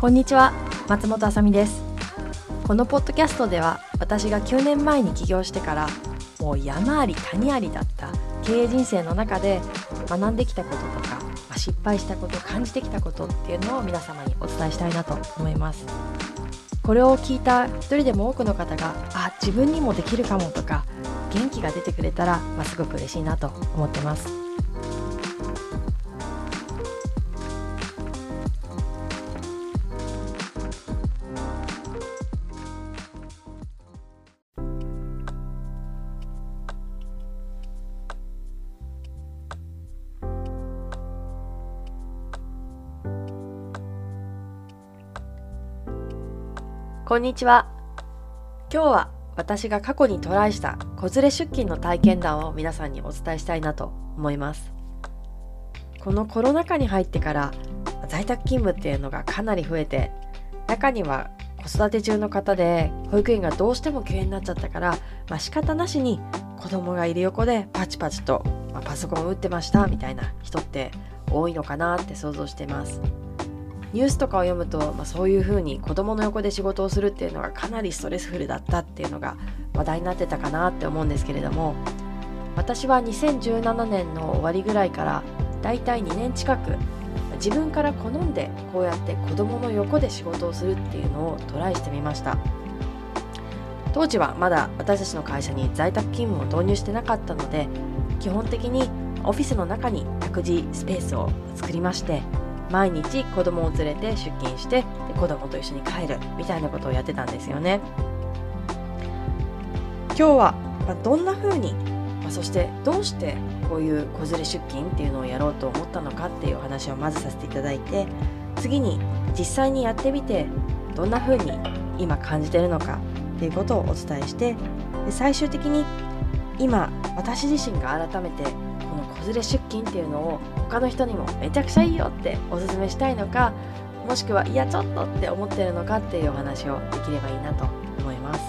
こんにちは松本あさみです。このポッドキャストでは私が9年前に起業してからもう山あり谷ありだった経営人生の中で学んできたこととか、失敗したこと感じてきたことっていうのを皆様にお伝えしたいなと思います。これを聞いた一人でも多くの方があ自分にもできるかもとか元気が出てくれたら、まあ、すごく嬉しいなと思ってます。こんにちは。今日は私が過去にトライした子連れ出勤の体験談を皆さんにお伝えしたいなと思います。このコロナ禍に入ってから在宅勤務っていうのがかなり増えて中には子育て中の方で保育園がどうしても休園になっちゃったから、まあ、仕方なしに子供がいる横でパチパチと、ま、パソコンを打ってましたみたいな人って多いのかなって想像してます。ニュースとかを読むと、まあ、そういうふうに子供の横で仕事をするっていうのがかなりストレスフルだったっていうのが話題になってたかなって思うんですけれども私は2017年の終わりぐらいからだいたい2年近く自分から好んでこうやって子供の横で仕事をするっていうのをトライしてみました。当時はまだ私たちの会社に在宅勤務を導入してなかったので基本的にオフィスの中に託児スペースを作りまして毎日子供を連れて出勤して子供と一緒に帰るみたいなことをやってたんですよね。今日は、どんな風に、そしてどうしてこういう子連れ出勤っていうのをやろうと思ったのかっていうお話をまずさせていただいて次に実際にやってみてどんな風に今感じてるのかっていうことをお伝えして最終的に今私自身が改めて子連れ出勤っていうのを他の人にもめちゃくちゃいいよっておすすめしたいのかもしくはいやちょっとって思ってるのかっていうお話をできればいいなと思います。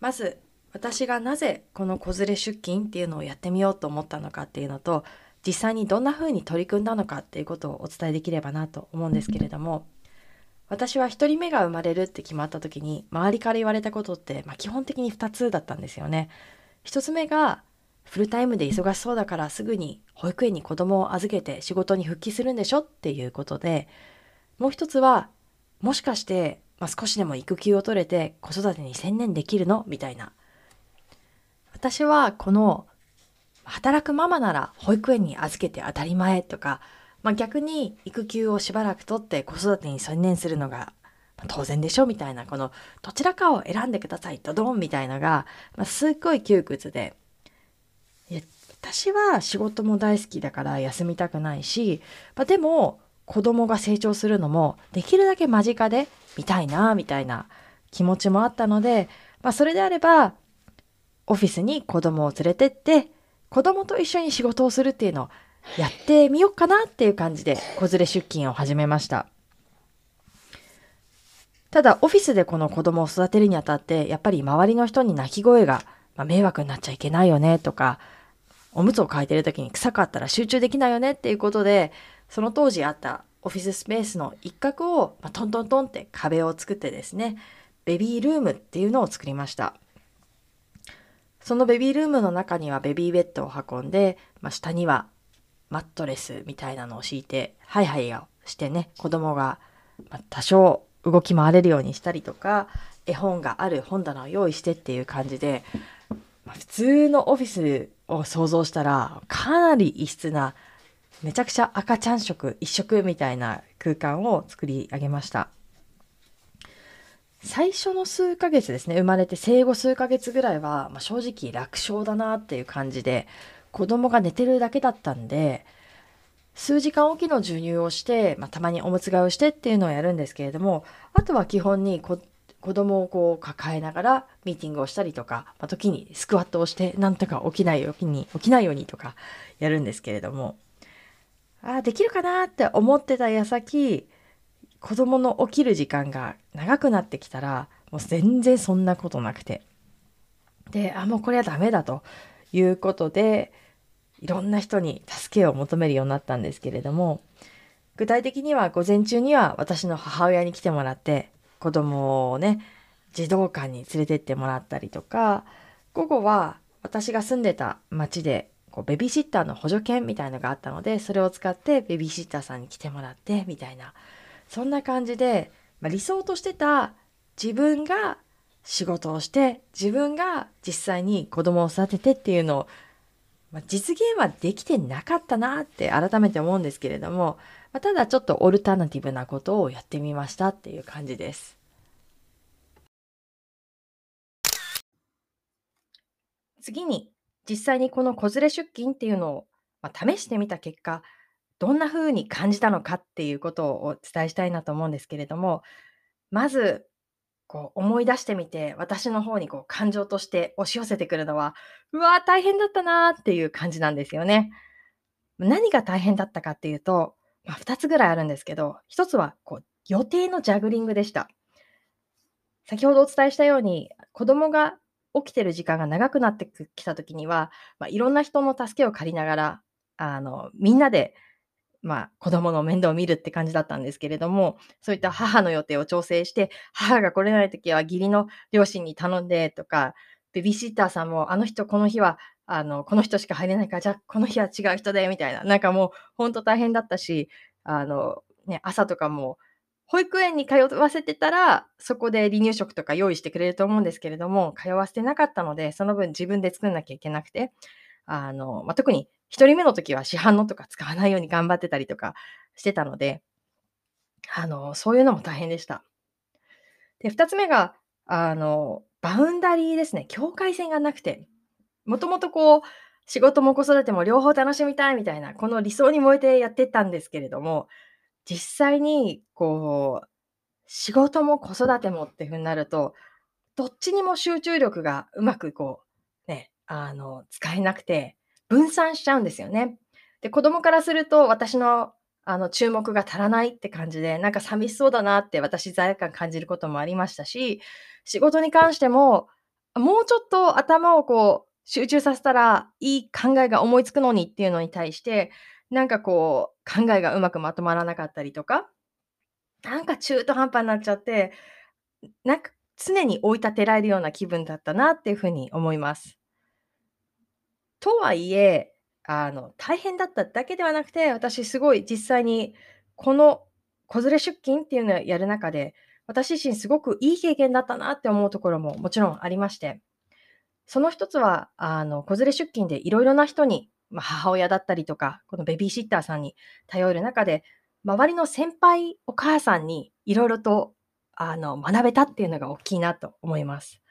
まず私がなぜこの子連れ出勤っていうのをやってみようと思ったのかっていうのと実際にどんな風に取り組んだのかっていうことをお伝えできればなと思うんですけれども私は1人目が生まれるって決まった時に周りから言われたことって、まあ、基本的に2つだったんですよね。1つ目がフルタイムで忙しそうだからすぐに保育園に子供を預けて仕事に復帰するんでしょっていうことでもう一つはもしかして、まあ、少しでも育休を取れて子育てに専念できるの？みたいな私はこの働くママなら保育園に預けて当たり前とか、まあ、逆に育休をしばらく取って子育てに専念するのが当然でしょみたいな、このどちらかを選んでください、ドドンみたいのが、まあ、すっごい窮屈で。私は仕事も大好きだから休みたくないし、まあ、でも子供が成長するのもできるだけ間近で見たいな、みたいな気持ちもあったので、まあ、それであれば、オフィスに子供を連れてって、子供と一緒に仕事をするっていうのをやってみようかなっていう感じで子連れ出勤を始めました。ただ、オフィスでこの子供を育てるにあたって、やっぱり周りの人に泣き声が、まあ、迷惑になっちゃいけないよねとか、おむつを替えてる時に臭かったら集中できないよねっていうことで、その当時あったオフィススペースの一角を、まあ、トントントンって壁を作ってですね、ベビールームっていうのを作りました。そのベビールームの中にはベビーベッドを運んで、まあ、下にはマットレスみたいなのを敷いて、ハイハイをしてね、子供が多少動き回れるようにしたりとか、絵本がある本棚を用意してっていう感じで、まあ、普通のオフィスを想像したら、かなり異質な、めちゃくちゃ赤ちゃん色、一色みたいな空間を作り上げました。最初の数ヶ月ですね、生まれて生後数ヶ月ぐらいは、まあ、正直楽勝だなっていう感じで、子供が寝てるだけだったんで、数時間おきの授乳をして、まあ、たまにおむつ替えをしてっていうのをやるんですけれども、あとは基本に子供をこう抱えながらミーティングをしたりとか、まあ、時にスクワットをしてなんとか起きないように起きないようにとかやるんですけれどもああできるかなって思ってた矢先子供の起きる時間が長くなってきたらもう全然そんなことなくて。であもうこれはダメだということでいろんな人に助けを求めるようになったんですけれども具体的には午前中には私の母親に来てもらって子供をね児童館に連れてってもらったりとか午後は私が住んでた町でこうベビーシッターの補助犬みたいのがあったのでそれを使ってベビーシッターさんに来てもらってみたいなそんな感じで、まあ、理想としてた自分が仕事をして自分が実際に子供を育ててっていうのを、まあ、実現はできてなかったなって改めて思うんですけれども、まあ、ただちょっとオルタナティブなことをやってみましたっていう感じです。次に実際にこの子連れ出勤っていうのを、まあ、試してみた結果どんな風に感じたのかっていうことをお伝えしたいなと思うんですけれどもまずこう思い出してみて私の方にこう感情として押し寄せてくるのはうわー大変だったなーっていう感じなんですよね。何が大変だったかっていうと、まあ、2つぐらいあるんですけど1つはこう予定のジャグリングでした。先ほどお伝えしたように子供が起きてる時間が長くなってきた時には、まあ、いろんな人の助けを借りながらあのみんなでまあ、子供の面倒を見るって感じだったんですけれども、そういった母の予定を調整して、母が来れない時は義理の両親に頼んでとか、ベビーシッターさんも、あの人この日は、あの、この人しか入れないから、じゃあこの日は違う人で、みたいな。なんかもう、ほんと大変だったし、あの、ね、朝とかも、保育園に通わせてたら、そこで離乳食とか用意してくれると思うんですけれども、通わせてなかったので、その分自分で作んなきゃいけなくて、あの、まあ、特に1人目の時は市販のとか使わないように頑張ってたりとかしてたので、あの、そういうのも大変でした。で、2つ目が、あの、バウンダリーですね。境界線がなくて、もともとこう、仕事も子育ても両方楽しみたいみたいな、この理想に燃えてやってたんですけれども、実際に、こう、仕事も子育てもっていうふうになると、どっちにも集中力がうまくこう、ね、あの、使えなくて、分散しちゃうんですよね。で、子供からすると私のあの注目が足らないって感じで、なんか寂しそうだなって私罪悪感感じることもありましたし、仕事に関しても、もうちょっと頭をこう集中させたらいい考えが思いつくのにっていうのに対して、なんかこう考えがうまくまとまらなかったりとか、なんか中途半端になっちゃって、なんか常に追い立てられるような気分だったなっていうふうに思います。とはいえ、あの、大変だっただけではなくて、私すごい実際にこの子連れ出勤っていうのをやる中で、私自身すごくいい経験だったなって思うところももちろんありまして、その一つは、あの、子連れ出勤でいろいろな人に、まあ、母親だったりとか、このベビーシッターさんに頼る中で、周りの先輩お母さんにいろいろとあの学べたっていうのが大きいなと思います。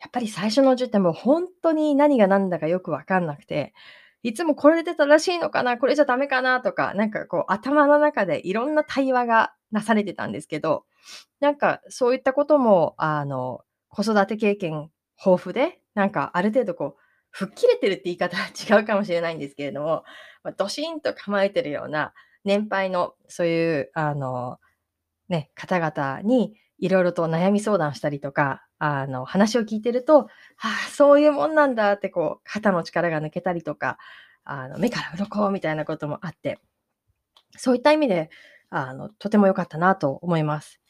やっぱり最初のうちっても本当に何が何だかよくわかんなくて、いつもこれで正しいのかな、これじゃダメかなとか、なんかこう頭の中でいろんな対話がなされてたんですけど、なんかそういったことも、あの、子育て経験豊富で、なんかある程度こう、吹っ切れてるって言い方は違うかもしれないんですけれども、まあ、ドシンと構えてるような年配のそういう、あの、ね、方々にいろいろと悩み相談したりとか、あの、話を聞いてると、はあ、そういうもんなんだってこう、肩の力が抜けたりとか、あの、目から鱗みたいなこともあって、そういった意味で、あの、とても良かったなと思います。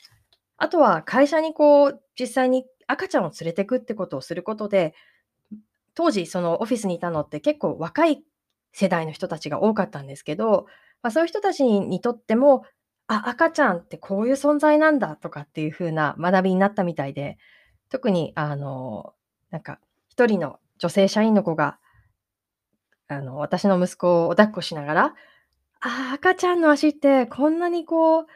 あとは、会社にこう、実際に赤ちゃんを連れてくってことをすることで、当時、そのオフィスにいたのって結構若い世代の人たちが多かったんですけど、まあ、そういう人たちにとっても、あ、赤ちゃんってこういう存在なんだとかっていう風な学びになったみたいで、特にあの、なんか一人の女性社員の子が、あの、私の息子を抱っこしながら、ああ、赤ちゃんの足ってこんなにこう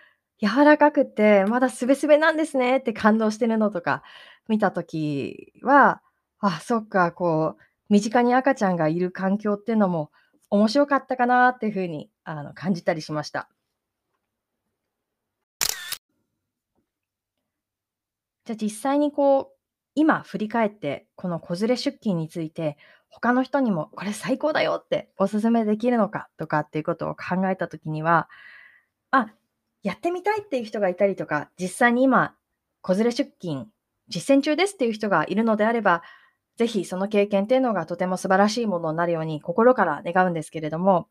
柔らかくて、まだすべすべなんですねって感動してるのとか見たときは、あ、そっか、こう、身近に赤ちゃんがいる環境っていうのも面白かったかなっていうふうにあの感じたりしました。じゃあ実際にこう今振り返ってこの子連れ出勤について他の人にもこれ最高だよっておすすめできるのかとかっていうことを考えた時にはあやってみたいっていう人がいたりとか実際に今子連れ出勤実践中ですっていう人がいるのであればぜひその経験っていうのがとても素晴らしいものになるように心から願うんですけれども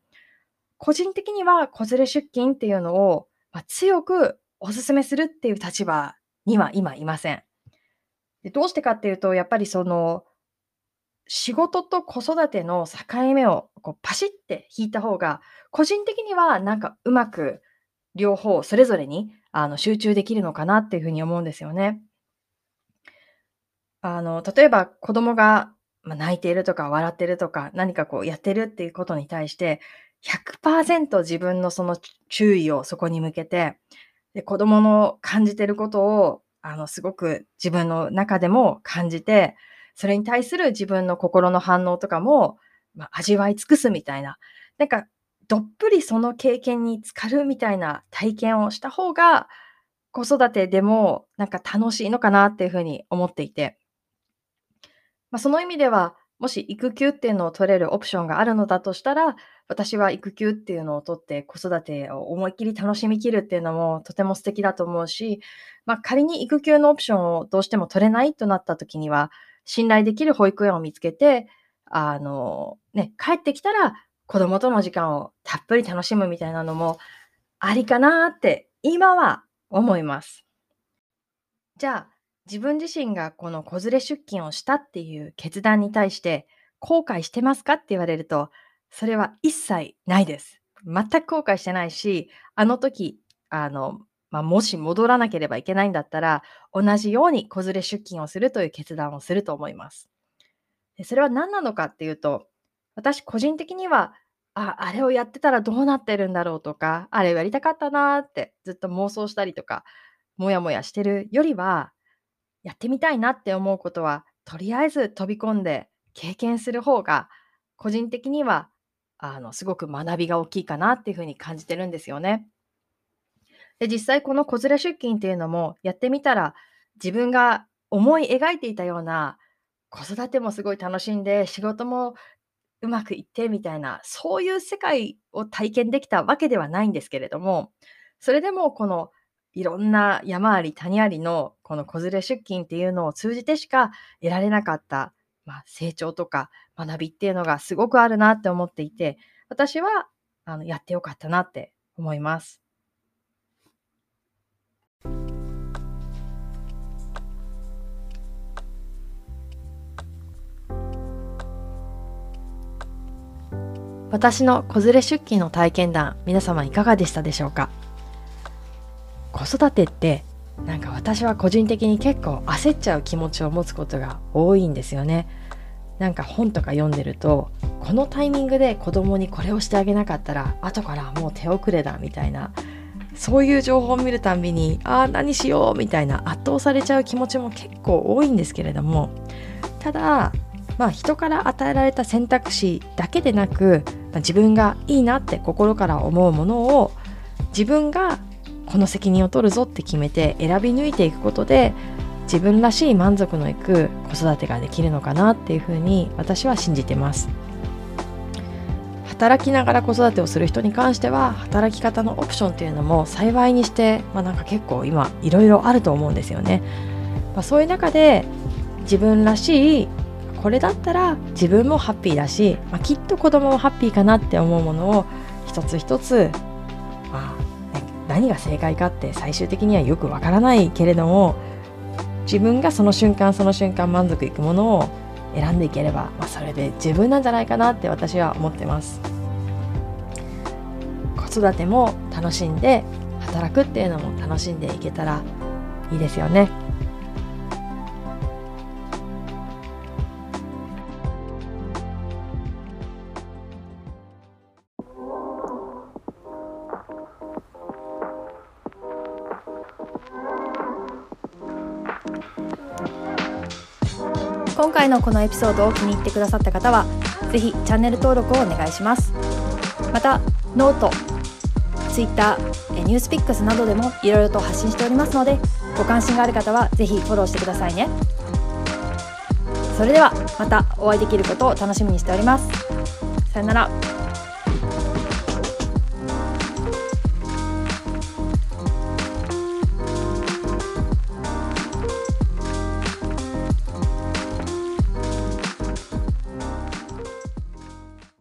個人的には子連れ出勤っていうのを、強くお勧めするっていう立場には今いません。でどうしてかっていうと、やっぱりその、仕事と子育ての境目をこうパシッて引いた方が、個人的にはなんかうまく両方それぞれにあの集中できるのかなっていうふうに思うんですよね。あの、例えば子供が泣いているとか笑ってるとか何かこうやってるっていうことに対して100%自分のその注意をそこに向けてで、子供の感じてることを、あの、すごく自分の中でも感じて、それに対する自分の心の反応とかも、まあ、味わい尽くすみたいな、なんか、どっぷりその経験に浸かるみたいな体験をした方が、子育てでもなんか楽しいのかなっていうふうに思っていて、まあ、その意味では、もし育休っていうのを取れるオプションがあるのだとしたら、私は育休っていうのを取って子育てを思いっきり楽しみきるっていうのもとても素敵だと思うし、まあ、仮に育休のオプションをどうしても取れないとなった時には、信頼できる保育園を見つけて、あの、ね、帰ってきたら子供との時間をたっぷり楽しむみたいなのもありかなって今は思います。じゃあ、自分自身がこの子連れ出勤をしたっていう決断に対して後悔してますかって言われると、それは一切ないです。全く後悔してないし、あの時、あの、まあ、もし戻らなければいけないんだったら、同じように子連れ出勤をするという決断をすると思います。でそれは何なのかっていうと、私個人的には、あ、あれをやってたらどうなってるんだろうとか、あれをやりたかったなってずっと妄想したりとか、もやもやしてるよりは、やってみたいなって思うことは、とりあえず飛び込んで経験する方が、個人的には、あの、すごく学びが大きいかなっていうふうに感じてるんですよね。で、実際この子連れ出勤っていうのもやってみたら、自分が思い描いていたような子育てもすごい楽しんで、仕事もうまくいってみたいな、そういう世界を体験できたわけではないんですけれども、それでもこのいろんな山あり谷ありのこの子連れ出勤っていうのを通じてしか得られなかった、まあ、成長とか学びっていうのがすごくあるなって思っていて私はあのやってよかったなって思います。私の子連れ出勤の体験談皆様いかがでしたでしょうか？子育てってなんか私は個人的に結構焦っちゃう気持ちを持つことが多いんですよね。なんか本とか読んでるとこのタイミングで子供にこれをしてあげなかったら後からもう手遅れだみたいなそういう情報を見るたびにああ何しようみたいな圧倒されちゃう気持ちも結構多いんですけれどもただまあ人から与えられた選択肢だけでなく、まあ、自分がいいなって心から思うものを自分がこの責任を取るぞって決めて選び抜いていくことで自分らしい満足のいく子育てができるのかなっていうふうに私は信じてます。働きながら子育てをする人に関しては働き方のオプションっていうのも幸いにして、まあ、なんか結構今いろいろあると思うんですよね、まあ、そういう中で自分らしいこれだったら自分もハッピーだし、まあ、きっと子供もハッピーかなって思うものを一つ一つ、まあ、何が正解かって最終的にはよくわからないけれども自分がその瞬間その瞬間満足いくものを選んでいければ、まあ、それで十分なんじゃないかなって私は思ってます。子育ても楽しんで働くっていうのも楽しんでいけたらいいですよね。のこのエピソードを気に入ってくださった方は是非チャンネル登録をお願いします。また note Twitter ニュースピックスなどでもいろいろと発信しておりますのでご関心がある方はぜひフォローしてくださいね。それではまたお会いできることを楽しみにしております。さよなら。